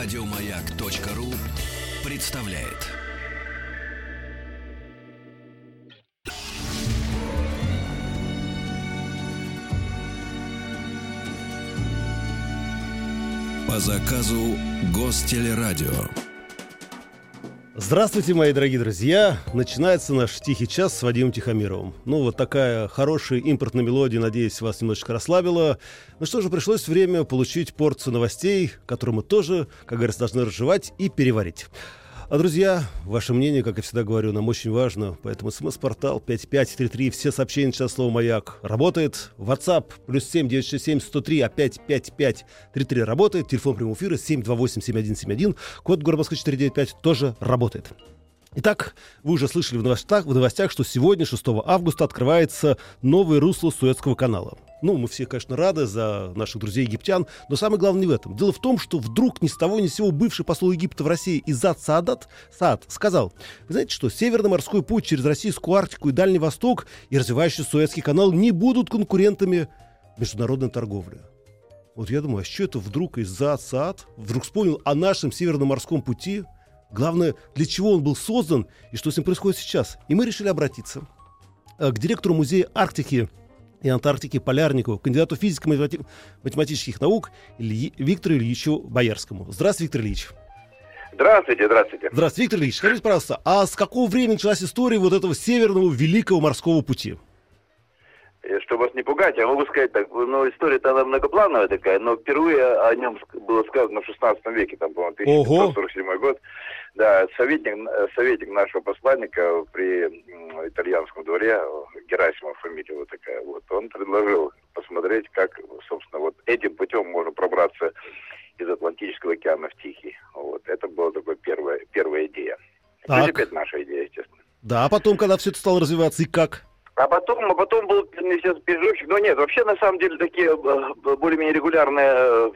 Радиомаяк.ру представляет. По заказу Гостелерадио. Здравствуйте, мои дорогие друзья! Начинается наш тихий час с Вадимом Тихомировым. Ну, вот такая хорошая импортная мелодия, надеюсь, вас немножечко расслабила. Ну что же, пришлось время получить порцию новостей, которую мы тоже, как говорится, должны разжевать и переварить. А, друзья, ваше мнение, как я всегда говорю, нам очень важно. Поэтому смс-портал 5533, все сообщения сейчас слово «Маяк» работает. WhatsApp плюс 7 967 103 опять 5533 работает. Телефон прямого эфира 728 7171. Код города Москвы 495 тоже работает. Итак, вы уже слышали в новостях, в новостях, что сегодня, 6 августа, открывается новое русло Суэцкого канала. Ну, мы все, конечно, рады за наших друзей-египтян, но самое главное не в этом. Дело в том, что вдруг ни с того ни с сего бывший посол Египта в России Изад Саадат, Саад сказал, вы знаете что, Северный морской путь через Российскую Арктику и Дальний Восток и развивающий Суэцкий канал не будут конкурентами международной торговли. Вот я думаю, а что это вдруг Изад Саад вдруг вспомнил о нашем Северном морском пути? Главное, для чего он был создан и что с ним происходит сейчас. И мы решили обратиться э, к директору музея Арктики и Антарктики Полярникову, кандидату физико-математических наук Ильи, Виктору Ильичу Боярскому. Здравствуйте, Виктор Ильич. Здравствуйте, здравствуйте. Здравствуйте, Виктор Ильич. Скажите, пожалуйста, а с какого времени началась история вот этого северного великого морского пути? Чтобы вас не пугать, я могу сказать так, ну, история-то она многоплановая такая, но впервые о нем было сказано в 16 веке, там, по-моему, 1547 год. Да, советник, советник нашего посланника при итальянском дворе, Герасимов фамилия вот такая, вот, он предложил посмотреть, как, собственно, вот этим путем можно пробраться из Атлантического океана в Тихий. Вот, это была такая первая, первая идея. Так. Это опять наша идея, естественно. Да, а потом, когда все это стало развиваться, и как? А потом, а потом был переживчик, но нет, вообще на самом деле такие э, более-менее регулярные,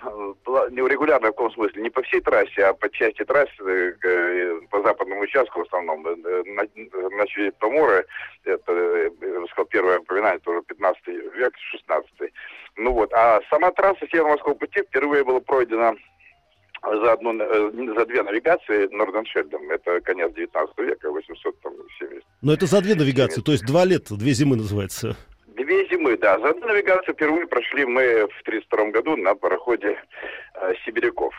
э, не регулярные в каком смысле, не по всей трассе, а по части трассы, э, по западному участку в основном, начали Поморы, это, я сказал, первое упоминание, тоже 15 век, 16 Ну вот, а сама трасса Северо-Морского пути впервые была пройдена за, одну, э, за две навигации Норденшельдом. Это конец 19 века, 870. Но это за две навигации, то есть два лета, две зимы называется. Две зимы, да. За одну навигацию впервые прошли мы в 1932 году на пароходе э, «Сибиряков».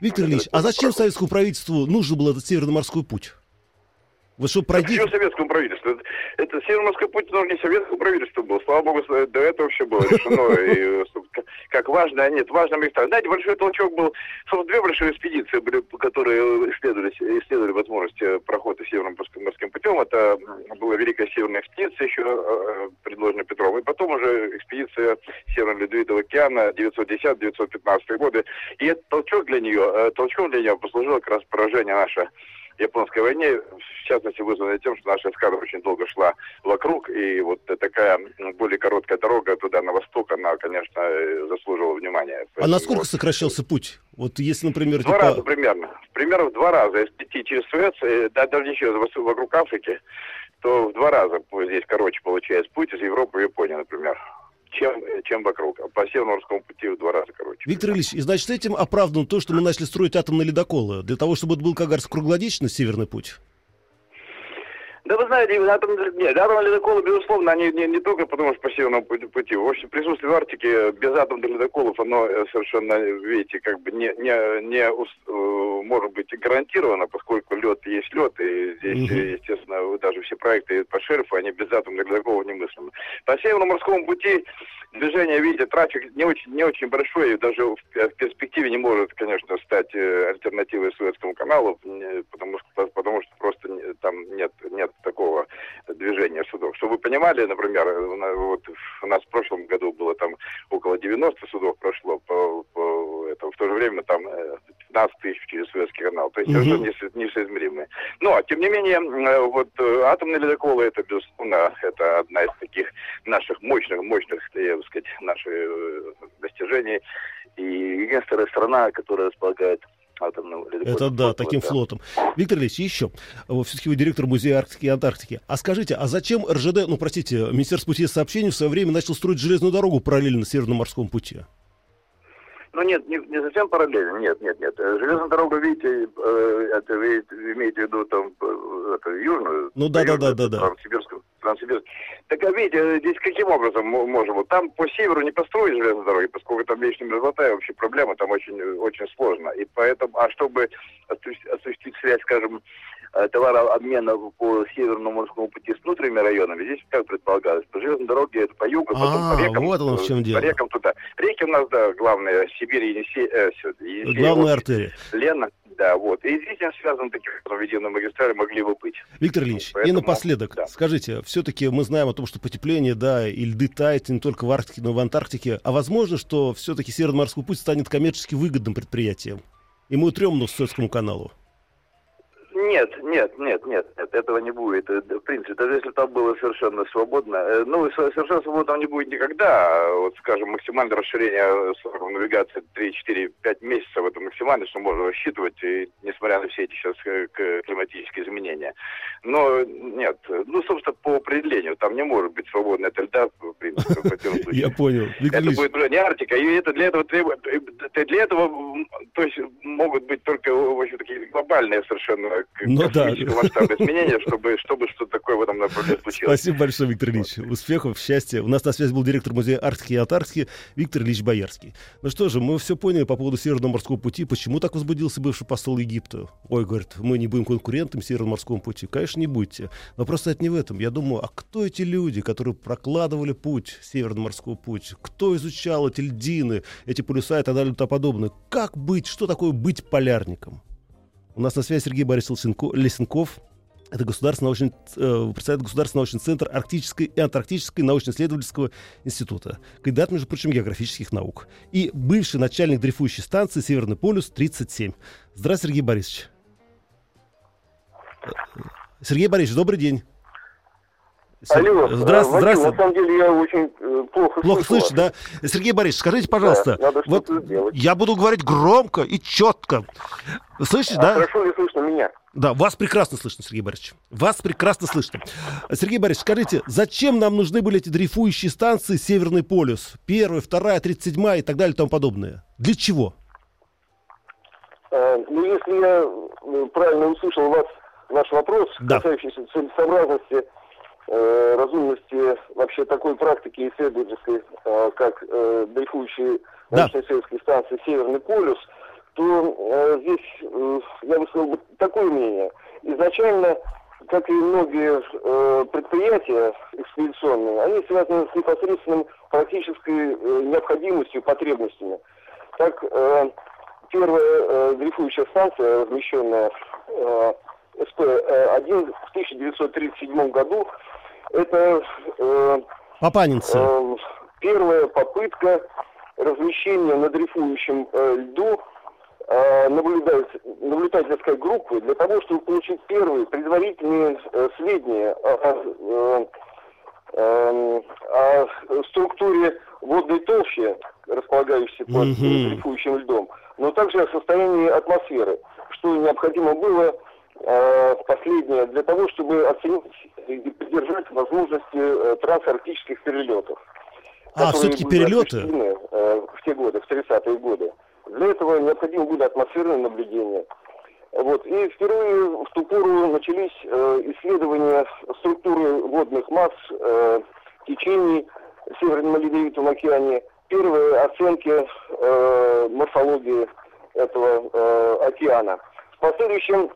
Виктор Ильич, а зачем советскому правительству нужен был этот Северно-морской путь? Вы что, пройдите... Почему советскому правительству? Это, это Северо-Морской путь, не советскому правительству был. Слава богу, до этого все было решено. И, как важно, нет, важно места. Знаете, большой толчок был, собственно, две большие экспедиции были, которые исследовали, исследовали возможность прохода Северным морским путем. Это была Великая Северная экспедиция, еще э, предложенная Петром. И потом уже экспедиция Северно-Ледовитого океана 910-915 годы. И этот толчок для нее, э, толчком для нее послужило как раз поражение наше японской войне, в частности, вызванной тем, что наша эскадра очень долго шла вокруг, и вот такая более короткая дорога туда на восток, она, конечно, заслуживала внимания. А насколько вот. сокращался путь? Вот если, например... Два типа... раза примерно. Примерно в два раза. Если идти через Суэц, э, да, даже еще вокруг Африки, то в два раза здесь короче получается путь из Европы в Японию, например чем, чем вокруг. По Северноморскому пути в два раза короче. Виктор Ильич, и значит, этим оправдано то, что мы начали строить атомные ледоколы, для того, чтобы это был, как говорится, круглогодичный северный путь? Да вы знаете, нет, атомные ледоколы, безусловно, они не, не только потому, что по северному пути. В общем, присутствие в Арктике без атомных ледоколов, оно э, совершенно, видите, как бы не, не, не э, может быть гарантировано, поскольку лед есть лед, и здесь, угу. естественно, даже все проекты по шерфу, они без атомных ледоколов немыслимы. По Северному морскому пути движение, видите, трафик не очень, не очень большой, и даже в, в перспективе не может, конечно, стать э, альтернативой Суэцкому каналу, потому что, потому что просто там нет, нет такого движения судов. Чтобы вы понимали, например, вот у нас в прошлом году было там около 90 судов прошло по, по этому, в то же время там 15 э, тысяч через Суэцкий канал. То есть угу. совершенно несоизмеримые. Но, тем не менее, э, вот э, атомные ледоколы, это, безусловно, это одна из таких наших мощных, мощных, я бы сказать, наших достижений. И единственная страна, которая располагает атомного Это да, таким да. флотом. Виктор Ильич, еще. Все-таки вы директор Музея Арктики и Антарктики. А скажите, а зачем РЖД, ну, простите, Министерство путей сообщений в свое время начал строить железную дорогу параллельно Северному морскому пути? Ну нет, не, не совсем параллельно, нет, нет, нет. Э, железная дорога, видите, э, это вы имеете в виду там э, это, южную? Ну да, да, да, да, да. Транссибирскую. Транссибирск. Так а видите, здесь каким образом можем? Вот там по северу не построить железные дороги, поскольку там вечная мерзлота и вообще проблема там очень, очень сложно. И поэтому, а чтобы осуществить связь, скажем, Э, товарообмена по Северному морскому пути с внутренними районами, здесь как предполагалось, по железной дороге это по югу, потом а, по рекам. вот оно в чем дело. По рекам туда. Реки у нас, да, главные, Сибирь, Енисей, э, Енисей Главная артерия. Лена, да, вот. И здесь связаны такие проведенные магистрали могли бы быть. Виктор Ильич, Поэтому, и напоследок, да. скажите, все-таки мы знаем о том, что потепление, да, и льды тают не только в Арктике, но и в Антарктике. А возможно, что все-таки Северный морской путь станет коммерчески выгодным предприятием? И мы утрем нос Суэцкому каналу. Нет, нет, нет, нет, нет, этого не будет. Э, в принципе, даже если там было совершенно свободно, э, ну, совершенно свободно там не будет никогда. Вот, скажем, максимальное расширение сроков навигации 3, 4, 5 месяцев, это максимально, что можно рассчитывать, и, несмотря на все эти сейчас э, климатические изменения. Но нет, ну, собственно, по определению, там не может быть свободно это льда, в принципе, в этом случае. Я понял. Это будет уже не Арктика, и это для этого требует, для этого, то есть, могут быть только, в общем, такие глобальные совершенно ну, да. масштабные изменения, чтобы, чтобы что-то такое в этом направлении случилось. Спасибо большое, Виктор Ильич. Вот. Успехов, счастья. У нас на связи был директор музея Арктики и Антарктики Виктор Ильич Боярский. Ну что же, мы все поняли по поводу Северного морского пути. Почему так возбудился бывший посол Египта? Ой, говорит, мы не будем конкурентом Северного морского пути. Конечно, не будете. Но просто это не в этом. Я думаю, а кто эти люди, которые прокладывали путь, Северного морского путь? Кто изучал эти льдины, эти полюса и так далее и тому подобное? Как быть? Что такое быть полярником? У нас на связи Сергей Борисович Лесенков. Это государственный научный, э, представляет Государственный научный центр Арктической и Антарктической научно-исследовательского института. Кандидат, между прочим, географических наук. И бывший начальник дрейфующей станции «Северный полюс-37». Здравствуйте, Сергей Борисович. Сергей Борисович, добрый день. Алло, здравствуйте, здравствуйте. На самом деле я очень э, плохо, плохо слышу. Да? Сергей Борисович, скажите, пожалуйста, да, надо вот сделать. я буду говорить громко и четко. Слышите, а да? Хорошо ли слышно меня? Да, вас прекрасно слышно, Сергей Борисович. Вас прекрасно слышно. Сергей Борисович, скажите, зачем нам нужны были эти дрейфующие станции Северный полюс? Первая, вторая, тридцать седьмая и так далее и тому подобное. Для чего? А, ну, если я э, правильно услышал вас, ваш вопрос, да. касающийся целесообразности э, разумности вообще такой практики исследовательской, э, как э, дрейфующие да. научно-исследовательские станции «Северный полюс», то э, здесь э, я высказал бы такое мнение. Изначально, как и многие э, предприятия экспедиционные, они связаны с непосредственным практической э, необходимостью, потребностями. Так, э, первая э, дрейфующая станция, размещенная э, СП-1 в 1937 году, это э. Э, первая попытка размещения на дрейфующем э, льду э, наблюдательской группы для того, чтобы получить первые предварительные э, сведения о, э, э, о структуре водной толщи, располагающейся под mm-hmm. дрейфующим льдом, но также о состоянии атмосферы, что необходимо было последнее для того, чтобы оценить и поддержать возможности э, трансарктических перелетов. А, все-таки перелеты? Э, в те годы, в 30-е годы. Для этого необходимо были атмосферные наблюдения. Вот. И впервые в ту пору начались э, исследования структуры водных масс, э, течений в Северном Ледовитом океане, первые оценки э, морфологии этого э, океана. В последующем э,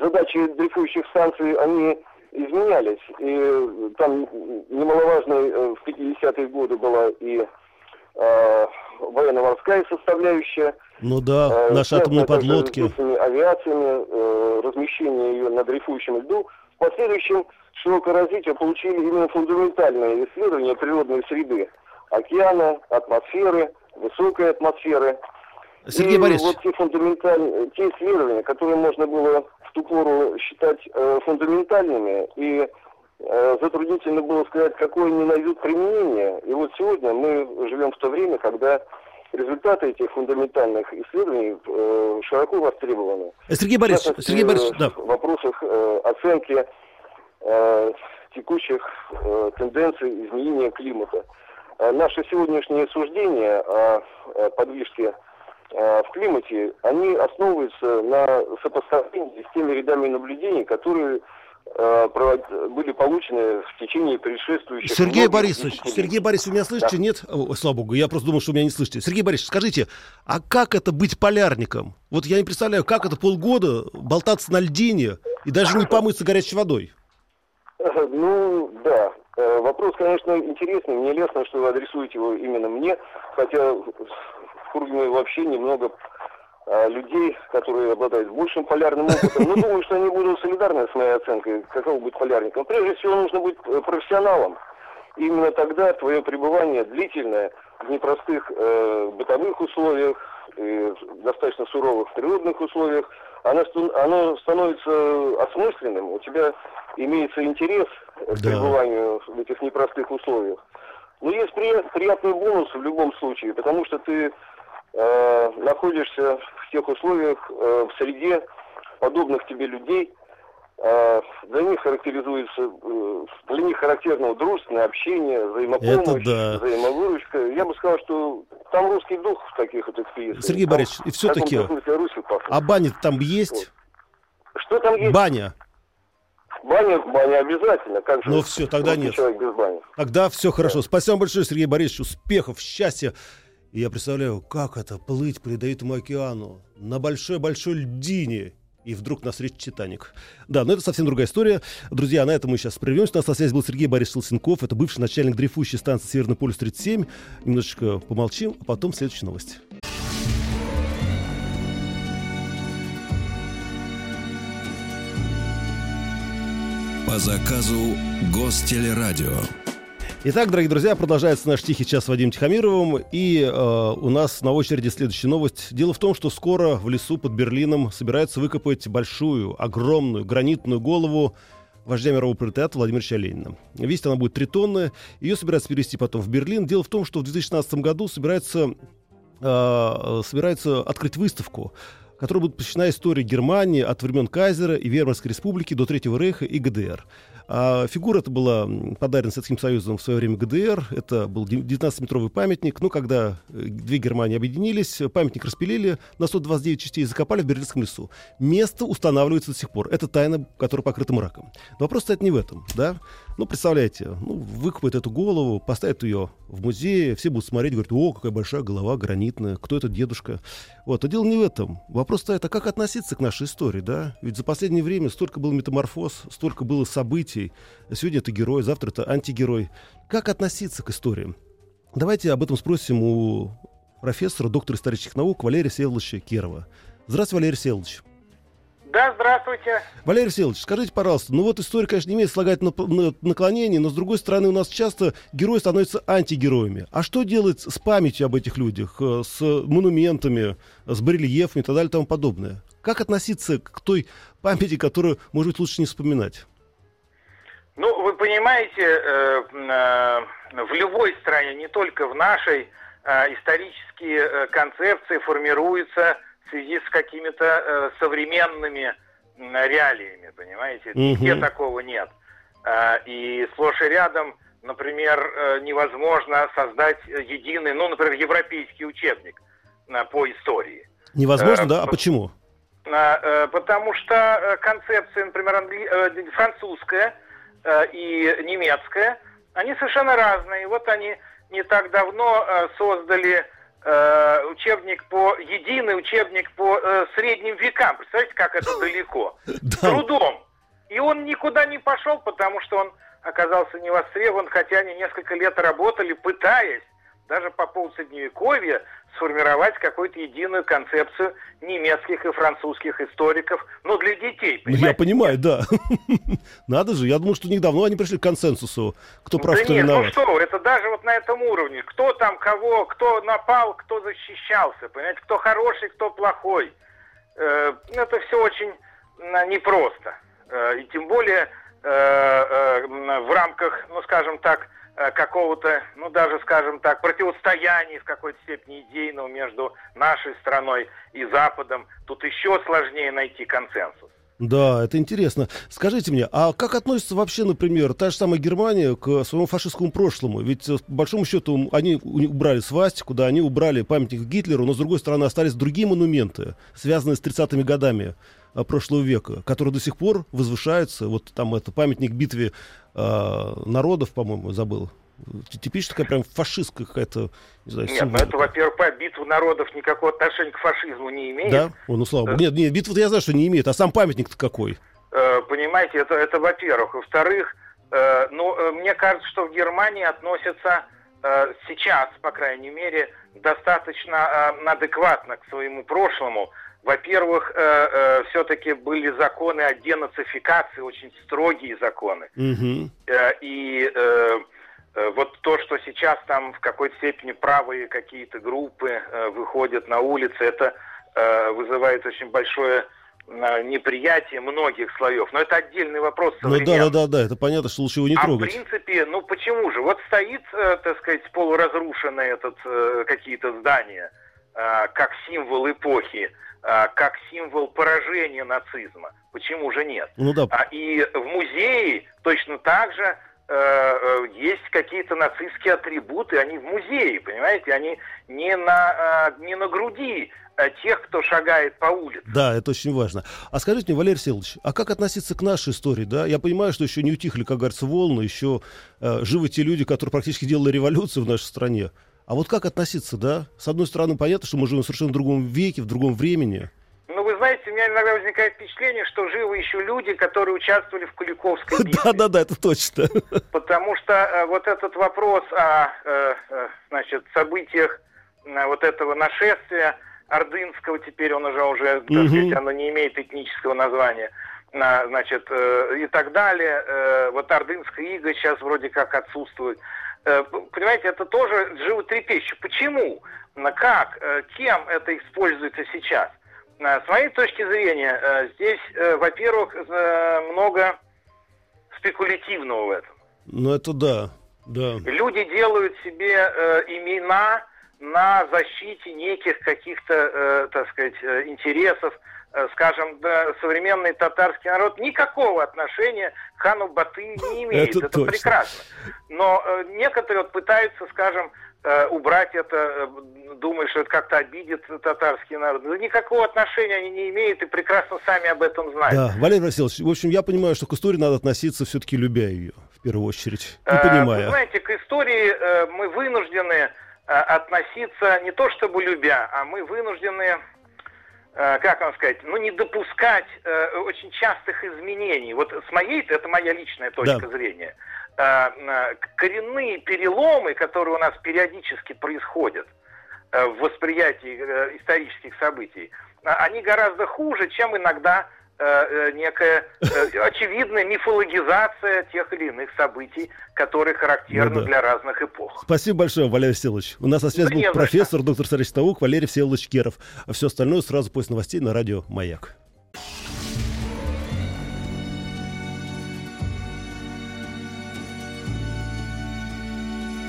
задачи дрейфующих станций, они изменялись. И там немаловажной э, в 50-е годы была и э, военно-морская составляющая. Ну да, э, наши атомные подлодки. авиациями, э, размещение ее на дрейфующем льду. В последующем широкое развитие получили именно фундаментальные исследования природной среды. Океана, атмосферы, высокой атмосферы. Сергей и Борисович. вот те фундаментальные, те исследования, которые можно было в ту пору считать э, фундаментальными, и э, затруднительно было сказать, какое они найдут применение. И вот сегодня мы живем в то время, когда результаты этих фундаментальных исследований э, широко востребованы. Сергей Борисович, Сергей Борисович, да. В вопросах э, оценки э, текущих э, тенденций изменения климата. наше сегодняшнее суждение о подвижке в климате, они основываются на сопоставлении с теми рядами наблюдений, которые Э, были получены в течение предшествующих... Сергей Борисович, Сергей Борисович, вы меня слышите? Да. Нет? О, слава богу, я просто думал, что вы меня не слышите. Сергей Борисович, скажите, а как это быть полярником? Вот я не представляю, как это полгода болтаться на льдине и даже не помыться горячей водой? Ну, да. Э, вопрос, конечно, интересный. Мне лестно, что вы адресуете его именно мне, хотя в Кургине вообще немного а, людей, которые обладают большим полярным опытом. Но думаю, что они будут солидарны с моей оценкой, какого быть полярником. Прежде всего, нужно быть э, профессионалом. Именно тогда твое пребывание длительное в непростых э, бытовых условиях, и достаточно суровых природных условиях, оно, оно становится осмысленным. У тебя имеется интерес к да. пребыванию в этих непростых условиях. Но есть при, приятный бонус в любом случае, потому что ты э, находишься в тех условиях, э, в среде подобных тебе людей, э, для них характеризуется, э, для них характерно дружественное общение, взаимопомощь, да. взаимовыручка. Я бы сказал, что там русский дух в таких вот экспедициях. Сергей там, Борисович, и все-таки, а баня там есть? Вот. Что там есть? Баня. Баня, баня обязательно. Как же ну все, тогда нет. Человек без бани. Тогда все хорошо. Да. Спасибо вам большое, Сергей Борисович. Успехов, счастья. И я представляю, как это плыть по океану на большой-большой льдине и вдруг нас речь Титаник. Да, но это совсем другая история. Друзья, на этом мы сейчас прервемся. У нас на связи был Сергей Борис Шелсенков. Это бывший начальник дрейфующей станции Северный полюс-37. Немножечко помолчим, а потом следующая новость. По заказу Гостелерадио. Итак, дорогие друзья, продолжается наш «Тихий час» с Вадимом Тихомировым. И э, у нас на очереди следующая новость. Дело в том, что скоро в лесу под Берлином собираются выкопать большую, огромную гранитную голову вождя мирового пролетариата Владимира Ленина. Весит она будет 3 тонны. Ее собираются перевести потом в Берлин. Дело в том, что в 2016 году собирается, э, собирается открыть выставку которая будет посвящена истории Германии от времен Кайзера и Вермарской республики до Третьего Рейха и ГДР. А фигура эта была подарена Советским Союзом в свое время ГДР. Это был 19-метровый памятник. Ну, когда э, две Германии объединились, памятник распилили на 129 частей и закопали в Берлинском лесу. Место устанавливается до сих пор. Это тайна, которая покрыта мраком. Но вопрос стоит не в этом, да? Ну, представляете, ну, выкопают эту голову, поставят ее в музее, все будут смотреть, говорят, о, какая большая голова гранитная, кто этот дедушка? Вот, а дело не в этом. Вопрос стоит, а как относиться к нашей истории, да? Ведь за последнее время столько было метаморфоз, столько было событий. Сегодня это герой, завтра это антигерой. Как относиться к истории? Давайте об этом спросим у профессора, доктора исторических наук Валерия Всеволодовича Керова. Здравствуйте, Валерий Всеволодович. Да, здравствуйте. Валерий Всеволодович, скажите, пожалуйста, ну вот история, конечно, не имеет слагательного наклонения, но с другой стороны у нас часто герои становятся антигероями. А что делать с памятью об этих людях, э, с монументами, с барельефами и так далее и тому подобное? Как относиться к той памяти, которую, может быть, лучше не вспоминать? Ну, вы понимаете, э, э, в любой стране, не только в нашей, исторические концепции формируются в связи с какими-то э, современными реалиями, понимаете? Угу. Нигде такого нет. Э, и сплошь и рядом, например, э, невозможно создать единый, ну, например, европейский учебник э, по истории. Невозможно, э, да? А почему? Э, э, потому что э, концепция, например, англи... э, французская и немецкая, они совершенно разные. Вот они не так давно создали э, учебник по единый учебник по э, средним векам. Представляете, как это далеко? С трудом. И он никуда не пошел, потому что он оказался не востребован, хотя они несколько лет работали, пытаясь даже по поводу Средневековья сформировать какую-то единую концепцию немецких и французских историков, ну, для детей. Понимаете? Я понимаю, да. Надо же, я думаю, что недавно они пришли к консенсусу, кто прав, да кто нет, ну виноват. ну что, это даже вот на этом уровне. Кто там кого, кто напал, кто защищался, понимаете, кто хороший, кто плохой. Э, это все очень непросто. Э, и тем более э, в рамках, ну, скажем так, Э, какого-то, ну даже, скажем так, противостояния в какой-то степени идейного между нашей страной и Западом, тут еще сложнее найти консенсус. Да, это интересно. Скажите мне, а как относится вообще, например, та же самая Германия к своему фашистскому прошлому? Ведь, э, по большому счету, они убрали свастику, да, они убрали памятник Гитлеру, но, с другой стороны, остались другие монументы, связанные с 30-ми годами э, прошлого века, которые до сих пор возвышаются. Вот там это памятник битве э, народов, по-моему, забыл типичная такая прям фашистская какая-то, не знаю, Нет, ну это, во-первых, по битву народов никакого отношения к фашизму не имеет. Да? О, ну слава богу. Нет, нет, битву я знаю, что не имеет, а сам памятник-то какой? Э, понимаете, это, это во-первых. Во-вторых, э, ну, э, мне кажется, что в Германии относятся э, сейчас, по крайней мере, достаточно э, адекватно к своему прошлому. Во-первых, э, э, все-таки были законы о денацификации, очень строгие законы. Угу. Э, и... Э, Э, вот то, что сейчас там в какой-то степени правые какие-то группы э, выходят на улицы, это э, вызывает очень большое неприятие многих слоев. Но это отдельный вопрос. Ну да, да, да, да, это понятно, что лучше его не а трогать. в принципе, ну почему же? Вот стоит, так сказать, полуразрушенное этот, какие-то здания, как символ эпохи, как символ поражения нацизма. Почему же нет? Ну да. А И в музее точно так же Э, э, есть какие-то нацистские атрибуты, они в музее, понимаете, они не на, э, не на груди тех, кто шагает по улице. Да, это очень важно. А скажите мне, Валерий Селович, а как относиться к нашей истории, да? Я понимаю, что еще не утихли, как говорится, волны, еще э, живы те люди, которые практически делали революцию в нашей стране. А вот как относиться, да? С одной стороны, понятно, что мы живем в совершенно другом веке, в другом времени. Ну, вы знаете, у меня иногда возникает впечатление, что живы еще люди, которые участвовали в Куликовской битве. Да-да-да, это точно. Потому что э, вот этот вопрос о, э, э, значит, событиях вот этого нашествия Ордынского, теперь он уже, уже так сказать, оно не имеет этнического названия, значит, и так далее. Вот Ордынская ига сейчас вроде как отсутствует. Э, понимаете, это тоже животрепещет. Почему? Как? Э, кем это используется сейчас? С моей точки зрения, э, здесь, э, во-первых, много спекулятивного в этом. Ну, это да, да. Люди делают себе э, имена на защите неких каких-то, э, так сказать, э, интересов. Э, скажем, да, современный татарский народ никакого отношения к хану Баты не имеет. Это, это прекрасно. Но э, некоторые вот пытаются, скажем, Э, убрать это, думая, что это как-то обидит татарский народ. Да никакого отношения они не имеют и прекрасно сами об этом знают. Да, Валерий Васильевич, в общем, я понимаю, что к истории надо относиться все-таки любя ее, в первую очередь, не понимая. Вы знаете, к истории мы вынуждены относиться не то чтобы любя, а мы вынуждены как вам сказать, ну, не допускать э, очень частых изменений. Вот с моей, это моя личная точка да. зрения. Э, э, коренные переломы, которые у нас периодически происходят э, в восприятии исторических событий, они гораздо хуже, чем иногда некая очевидная мифологизация тех или иных событий, которые характерны ну, да. для разных эпох. Спасибо большое, Валерий Всеволодович. У нас на связи да был профессор, доктор исторических наук Валерий Всеволодович Керов. А все остальное сразу после новостей на радио «Маяк».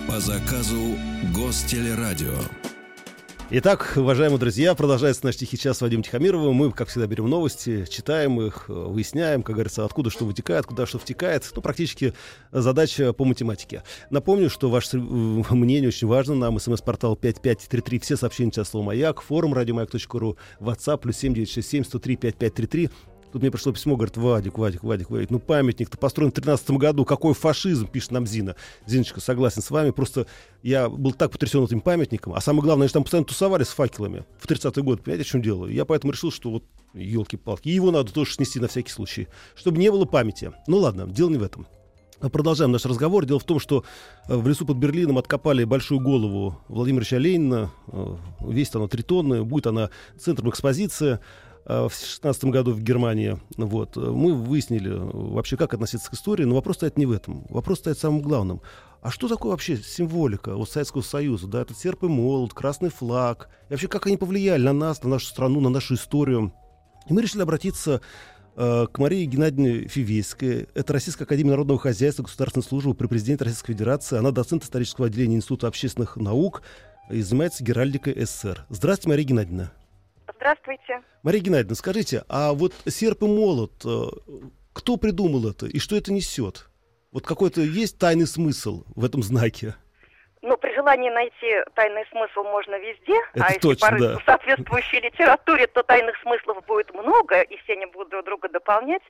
По заказу Гостелерадио. Итак, уважаемые друзья, продолжается наш «Тихий час» с Вадимом Тихомировым. Мы, как всегда, берем новости, читаем их, выясняем, как говорится, откуда что вытекает, куда что втекает. Ну, практически задача по математике. Напомню, что ваше э, мнение очень важно нам. СМС-портал 5533, все сообщения сейчас слово «Маяк», форум радиомаяк.ру, WhatsApp, плюс 7967 103 5533. Тут мне пришло письмо, говорит, Вадик, Вадик, Вадик, Вадик, ну памятник-то построен в 13 году, какой фашизм, пишет нам Зина. Зиночка, согласен с вами, просто я был так потрясен этим памятником, а самое главное, они там постоянно тусовали с факелами в 30-й год, понимаете, о чем дело? Я поэтому решил, что вот, елки-палки, его надо тоже снести на всякий случай, чтобы не было памяти. Ну ладно, дело не в этом. Продолжаем наш разговор. Дело в том, что э, в лесу под Берлином откопали большую голову Владимира Ильича Ленина. Э, весит она 3 тонны. Будет она центром экспозиции. Э, в 2016 году в Германии. Вот. Мы выяснили вообще, как относиться к истории, но вопрос стоит не в этом. Вопрос стоит самым главным. А что такое вообще символика вот Советского Союза? Да, этот серп и молот, красный флаг. И вообще, как они повлияли на нас, на нашу страну, на нашу историю? И мы решили обратиться э, к Марии Геннадьевне Фивейской. Это Российская Академия Народного Хозяйства, Государственной службы при президенте Российской Федерации. Она доцент исторического отделения Института общественных наук и занимается геральдикой СССР. Здравствуйте, Мария Геннадьевна. Здравствуйте. Мария Геннадьевна, скажите, а вот серп и молот, э, кто придумал это и что это несет? Вот какой-то есть тайный смысл в этом знаке? Ну, при желании найти тайный смысл можно везде, Это а если точно, порыться да. в соответствующей литературе, то тайных смыслов будет много, и все они будут друг друга дополнять.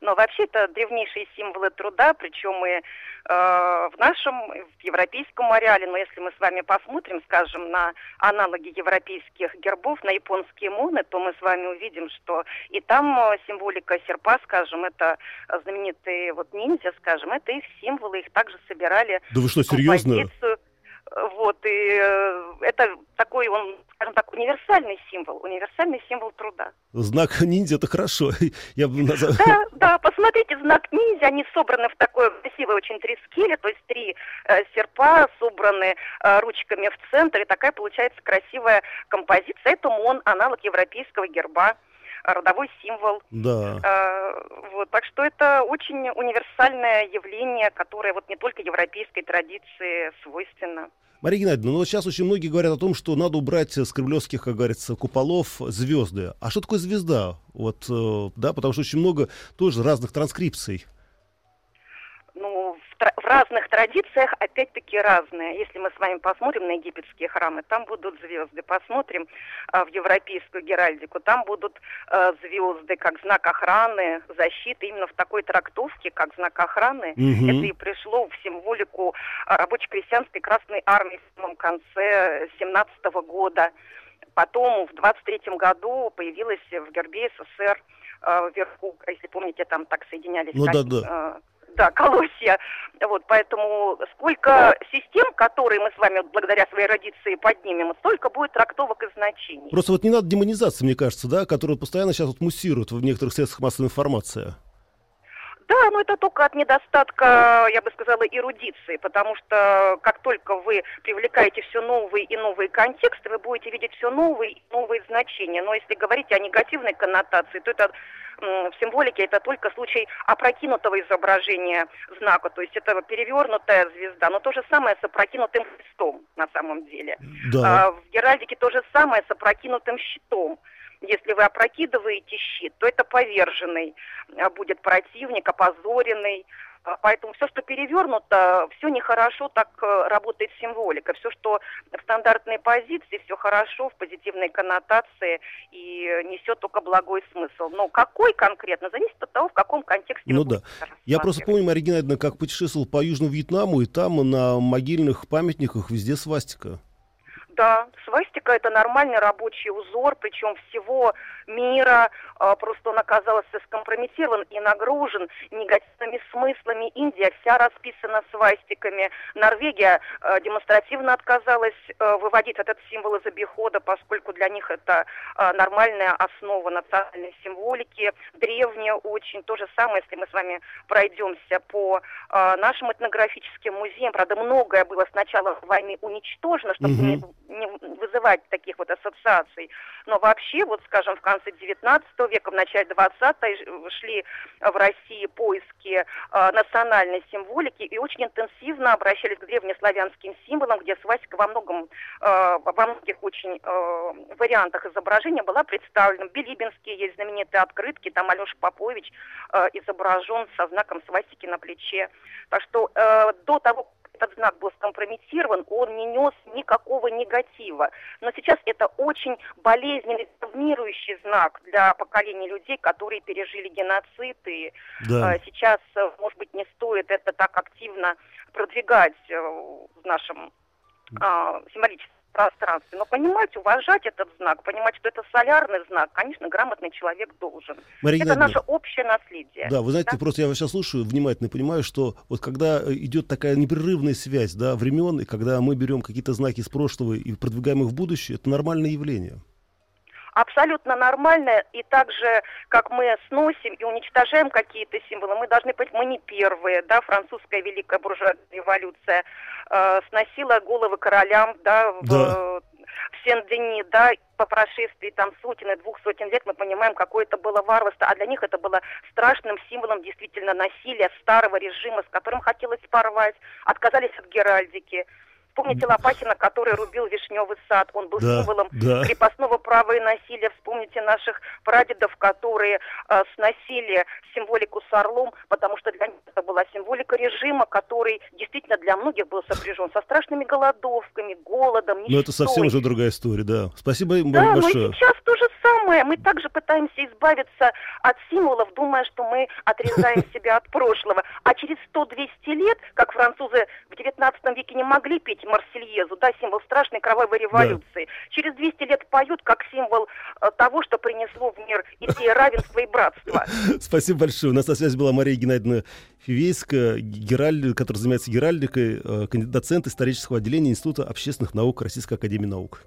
Но вообще это древнейшие символы труда, причем и э, в нашем, в европейском ареале. Но если мы с вами посмотрим, скажем, на аналоги европейских гербов, на японские моны, то мы с вами увидим, что и там э, символика серпа, скажем, это знаменитые вот ниндзя, скажем, это их символы, их также собирали Да вы что, серьезно? Вот, и э, это такой, он, скажем так, универсальный символ, универсальный символ труда. Знак ниндзя это хорошо. Я бы назвал... Да, да, посмотрите, знак ниндзя, они собраны в такое красивое очень трискеле, то есть три э, серпа собраны э, ручками в центре, такая получается красивая композиция. Это МОН, аналог европейского герба, родовой символ. Да. Э, Вот, так что это очень универсальное явление, которое вот не только европейской традиции свойственно. Мария Геннадьевна, ну вот сейчас очень многие говорят о том, что надо убрать с кремлевских, как говорится, куполов звезды. А что такое звезда? Вот, э, да, потому что очень много тоже разных транскрипций. В, разных традициях опять-таки разные. Если мы с вами посмотрим на египетские храмы, там будут звезды. Посмотрим а, в европейскую геральдику, там будут а, звезды как знак охраны, защиты. Именно в такой трактовке, как знак охраны, Мгм. это и пришло в символику а, рабоче-крестьянской Красной Армии в самом конце 17 года. Потом в 23 году появилась в гербе СССР э, вверху, если помните, там так соединялись Ну да, да. Да, колосья. Вот, поэтому сколько систем, которые мы с вами благодаря своей эрудиции поднимем, столько будет трактовок и значений. Просто вот не надо демонизации, мне кажется, да, которая постоянно сейчас вот муссирует в некоторых средствах массовой информации. Да, но это только от недостатка, я бы сказала, эрудиции, потому что как только вы привлекаете все новые и новые контексты, вы будете видеть все новые и новые значения. Но если говорить о негативной коннотации, то это в символике это только случай опрокинутого изображения знака, то есть это перевернутая звезда, но то же самое с опрокинутым христом на самом деле. Да. А в Геральдике то же самое с опрокинутым щитом. Если вы опрокидываете щит, то это поверженный а, будет противник, опозоренный. А, Поэтому все, что перевернуто, все нехорошо так э, работает символика. Все, что в стандартной позиции, все хорошо, в позитивной коннотации и несет только благой смысл. Но какой конкретно, зависит от того, в каком контексте Ну да. Я просто помню, Мария Геннадьевна, как путешествовал по Южному Вьетнаму, и там на могильных памятниках везде свастика. Да, свастика это нормальный рабочий узор, причем всего мира. а, Просто он оказался скомпрометирован и нагружен негативными смыслами. Индия вся расписана свастиками. Норвегия а, демонстративно отказалась а, выводить этот символ из обихода, поскольку для них это нормальная основа национальной символики. Древняя очень. То же самое, если мы с вами пройдемся по нашим этнографическим музеям. Правда, многое было с начала войны уничтожено, чтобы Мгм. не не вызывать таких вот ассоциаций. Но вообще, вот скажем, в конце 19 века, в начале 20 шли в России поиски э, национальной символики и очень интенсивно обращались к древнеславянским символам, где свастика во многом, э, во многих очень э, вариантах изображения была представлена. Билибинские есть знаменитые открытки, там Алеша Попович изображен со знаком свастики на плече. Так что э, до того, этот знак был скомпрометирован, он не нес никакого негатива. Но сейчас это очень болезненный, травмирующий знак для поколений людей, которые пережили геноцид. И Да. э, сейчас, э, может быть, не стоит это так активно продвигать э, в нашем а, символическом пространстве. Но понимать, уважать этот знак, понимать, что это солярный знак, конечно, грамотный человек должен. Мария это наше общее наследие. Да, вы знаете, Да? просто я вас сейчас слушаю внимательно понимаю, что вот когда э, идет такая непрерывная связь да, времен, и когда мы берем какие-то знаки из прошлого и продвигаем их в будущее, это нормальное явление. Абсолютно нормально, и так же, как мы сносим и уничтожаем какие-то символы, мы должны быть, мы не первые, да, французская великая буржуазная революция э, сносила головы королям, да, в, Да. в Сен-Дени, да, по прошествии там сотен и двух сотен лет мы понимаем, какое это было варварство, а для них это было страшным символом действительно насилия старого режима, с которым хотелось порвать, отказались от геральдики. Вспомните Лопатина, который рубил вишневый сад. Он был Да, символом да. крепостного права и насилия. Вспомните наших прадедов, которые э, сносили символику с орлом, потому что для них это была символика режима, который действительно для многих был сопряжен со страшными голодовками, голодом, Но это совсем уже другая история, да. Спасибо им Да, но большое. и сейчас то же самое. Мы также пытаемся избавиться от символов, думая, что мы отрезаем себя от прошлого. А через 100-200 лет, как французы в 19 веке не могли петь Марсельезу, да, символ страшной кровавой революции, через 200 лет поют как символ э, того, что принесло в мир идея равенства и братства. Спасибо большое. У нас на связи была Мария Геннадьевна Фивейская, гераль... которая занимается геральдикой, э, кандидат- доцент исторического отделения Института общественных наук Российской Академии Наук.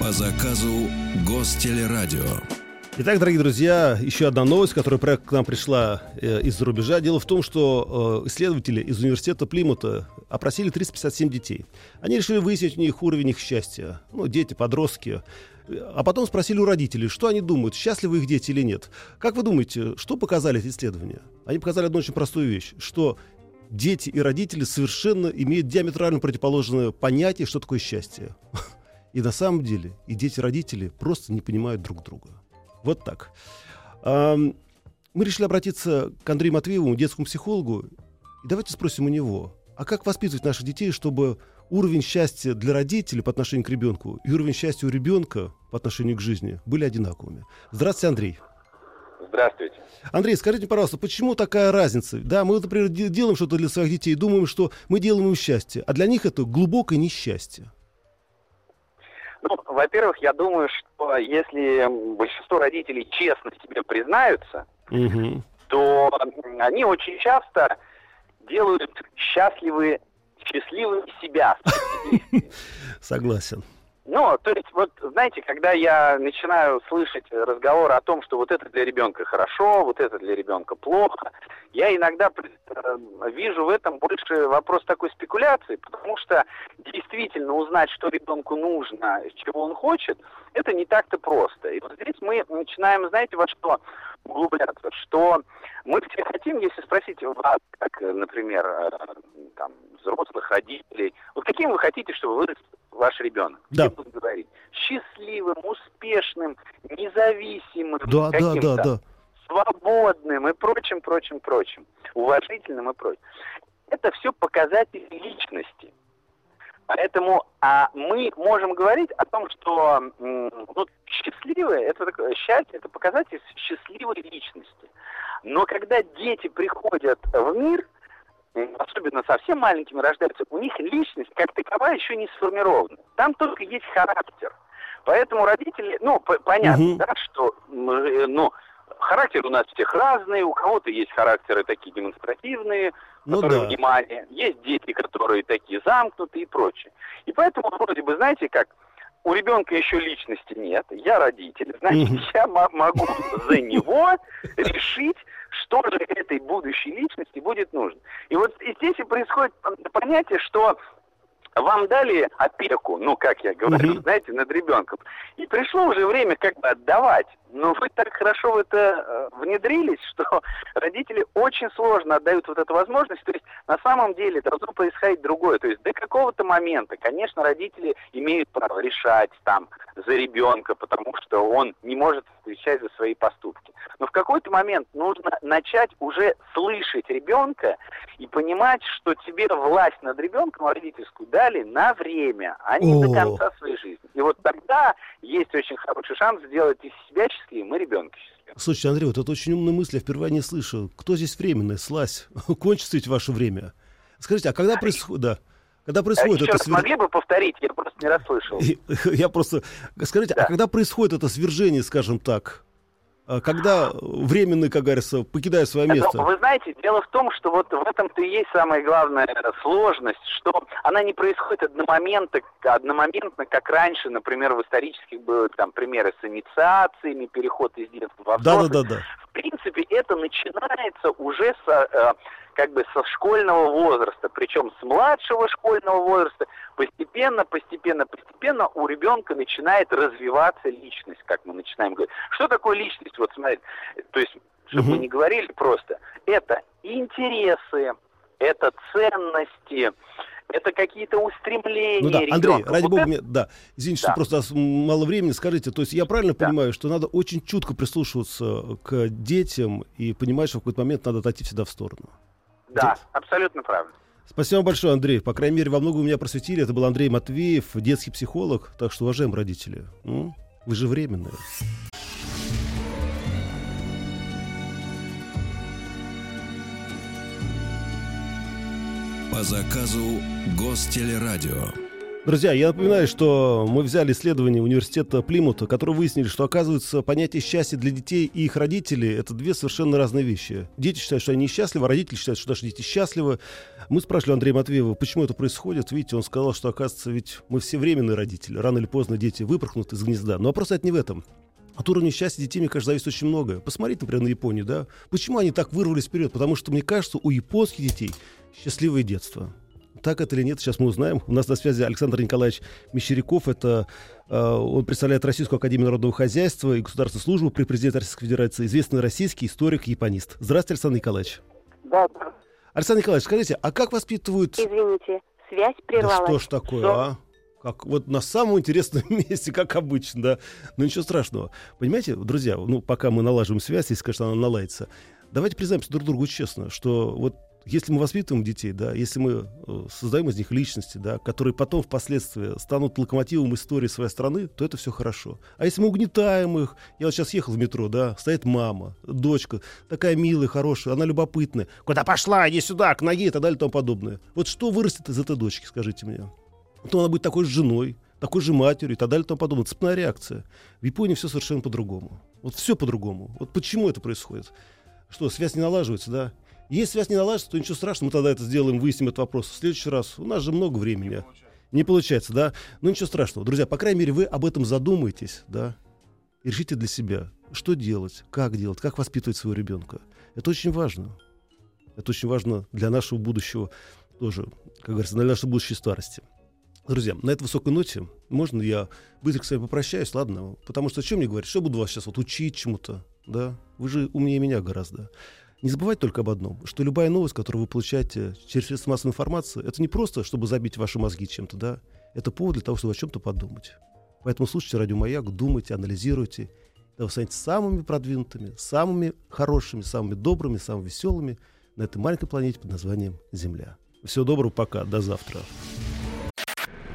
По заказу Гостелерадио. Итак, дорогие друзья, еще одна новость, которая к нам пришла э, из-за рубежа. Дело в том, что э, исследователи из университета Плимута опросили 357 детей. Они решили выяснить у них уровень их счастья. Ну, дети, подростки. А потом спросили у родителей, что они думают, счастливы их дети или нет. Как вы думаете, что показали эти исследования? Они показали одну очень простую вещь, что дети и родители совершенно имеют диаметрально противоположное понятие, что такое счастье. И на самом деле и дети, и родители просто не понимают друг друга. Вот так. Мы решили обратиться к Андрею Матвееву, детскому психологу. И давайте спросим у него, а как воспитывать наших детей, чтобы уровень счастья для родителей по отношению к ребенку и уровень счастья у ребенка по отношению к жизни были одинаковыми? Здравствуйте, Андрей. Здравствуйте. Андрей, скажите, пожалуйста, почему такая разница? Да, мы, например, де- делаем что-то для своих детей, думаем, что мы делаем им счастье, а для них это глубокое несчастье. Ну, во-первых, я думаю, что если большинство родителей честно себе признаются, Мгм. то они очень часто делают счастливы, счастливыми себя. Согласен. Ну, то есть, вот, знаете, когда я начинаю слышать разговор о том, что вот это для ребенка хорошо, вот это для ребенка плохо, я иногда э, вижу в этом больше вопрос такой спекуляции, потому что действительно узнать, что ребенку нужно, чего он хочет, это не так-то просто. И вот здесь мы начинаем, знаете, во что углубляться, что мы все хотим, если спросить вас, как, э, например, э, там, взрослых родителей, вот каким вы хотите, чтобы вырос ваш ребенок? Да. Каким будут говорить? Счастливым, успешным, независимым, Да, да, да, да. свободным и прочим, прочим, прочим, уважительным и прочим. Это все показатели личности. Поэтому а мы можем говорить о том, что ну, счастливое, это такое, счастье, это показатель счастливой личности. Но когда дети приходят в мир, особенно совсем маленькими рождаются, у них личность как таковая еще не сформирована. Там только есть характер. Поэтому родители, ну, понятно, Мгм. да, что, э, ну, характер у нас всех разный, у кого-то есть характеры такие демонстративные, Ну которые да. внимание, есть дети, которые такие замкнутые и прочее. И поэтому вроде бы, знаете, как у ребенка еще личности нет, я родитель, значит, я мо- могу за него решить, что же этой будущей личности будет нужно. И вот здесь и происходит понятие, что вам дали опеку, ну, как я говорю, Мгм. знаете, над ребенком. И пришло уже время как бы отдавать. Но вы так хорошо в это э, внедрились, что родители очень сложно отдают вот эту возможность. То есть на самом деле должно происходить другое. То есть до какого-то момента, конечно, родители имеют право решать там за ребенка, потому что он не может отвечать за свои поступки. Но в какой-то момент нужно начать уже слышать ребенка и понимать, что тебе власть над ребенком родительскую дали на время, а не О. до конца своей жизни. И вот тогда есть очень хороший шанс сделать и себя счастливым, и ребенка счастливым. Слушайте, Андрей, вот это очень умная мысль, я впервые не слышу. Кто здесь временный? Слазь. Кончится ведь ваше время. Скажите, а когда происходит... Да. Когда происходит Еще это раз свер- могли бы повторить? Я просто не расслышал. Я просто... Скажите, а Да. когда происходит это свержение, скажем так? А Когда временный, как говорится, покидает свое Но место? вы знаете, дело в том, что вот в этом-то и есть самая главная сложность, что она не происходит одномоментно, одномоментно, как раньше, например, в исторических были там примеры с инициациями, переход из детства во взрослый. Да-да-да-да. В принципе, это начинается уже со, э, как бы со школьного возраста, причем с младшего школьного возраста. Постепенно, постепенно, постепенно у ребенка начинает развиваться личность, как мы начинаем говорить. Что такое личность? Вот смотрите, то есть чтобы Мгм. мы не говорили просто. Это интересы, это ценности, это какие-то устремления Ну да, Андрей, ребенка. ради Вот бога, это- мне, да, извините, Да. что просто мало времени, скажите, то есть я правильно Да. понимаю, что надо очень чутко прислушиваться к детям и понимать, что в какой-то момент надо отойти всегда в сторону? Да, абсолютно правильно. Спасибо вам большое, Андрей. По крайней мере, во многом меня просветили. Это был Андрей Матвеев, детский психолог. Так что, уважаемые родители, вы же временные. По заказу Гостелерадио. Друзья, я напоминаю, что мы взяли исследование университета Плимута, которое выяснили, что, оказывается, понятие счастья для детей и их родителей — это две совершенно разные вещи. Дети считают, что они счастливы, а родители считают, что наши дети счастливы. Мы спрашивали Андрея Матвеева, почему это происходит. Видите, он сказал, что, оказывается, ведь мы все временные родители. Рано или поздно дети выпорхнут из гнезда. Но вопрос это не в этом. От уровня счастья детей, мне кажется, зависит очень многое. Посмотрите, например, на Японию, да? Почему они так вырвались вперед? Потому что, мне кажется, у японских детей счастливое детство. Так это или нет, сейчас мы узнаем. У нас на связи Александр Николаевич Мещеряков. Это, э, он представляет Российскую Академию Народного Хозяйства и Государственную службу при президенте Российской Федерации. Известный российский историк и японист. Здравствуйте, Александр Николаевич. Да, да. Александр Николаевич, скажите, а как воспитывают... Извините, связь Да прервалась. что ж такое, Что? а? Как, вот на самом интересном месте, как обычно, да. Но ничего страшного. Понимаете, друзья, ну, пока мы налаживаем связь, если, конечно, она наладится, давайте признаемся друг другу честно, что вот если мы воспитываем детей, да, если мы э, создаем из них личности, да, которые потом впоследствии станут локомотивом истории своей страны, то это все хорошо. А если мы угнетаем их, я вот сейчас ехал в метро, да, стоит мама, дочка, такая милая, хорошая, она любопытная, куда пошла, иди сюда, к ноге и так далее и тому подобное. Вот что вырастет из этой дочки, скажите мне? То она будет такой же женой, такой же матерью и так далее и тому подобное. Цепная реакция. В Японии все совершенно по-другому. Вот все по-другому. Вот почему это происходит? Что, связь не налаживается, да? Если связь не налаживается, то ничего страшного, мы тогда это сделаем, выясним этот вопрос. В следующий раз. У нас же много времени. Не получается, да? Но ничего страшного. Друзья, по крайней мере, вы об этом задумаетесь, да? И решите для себя, что делать, как делать, как воспитывать своего ребенка. Это очень важно. Это очень важно для нашего будущего тоже, как говорится, для нашей будущей старости. Друзья, на этой высокой ноте можно я быстро с вами попрощаюсь, ладно? Потому что чем мне говорить? Что буду вас сейчас вот учить чему-то, да? Вы же умнее меня гораздо. Не забывайте только об одном, что любая новость, которую вы получаете через средства массовой информации, это не просто, чтобы забить ваши мозги чем-то, да? Это повод для того, чтобы о чем-то подумать. Поэтому слушайте радио «Маяк», думайте, анализируйте. Да вы станете самыми продвинутыми, самыми хорошими, самыми добрыми, самыми веселыми на этой маленькой планете под названием Земля. Всего доброго, пока, до завтра.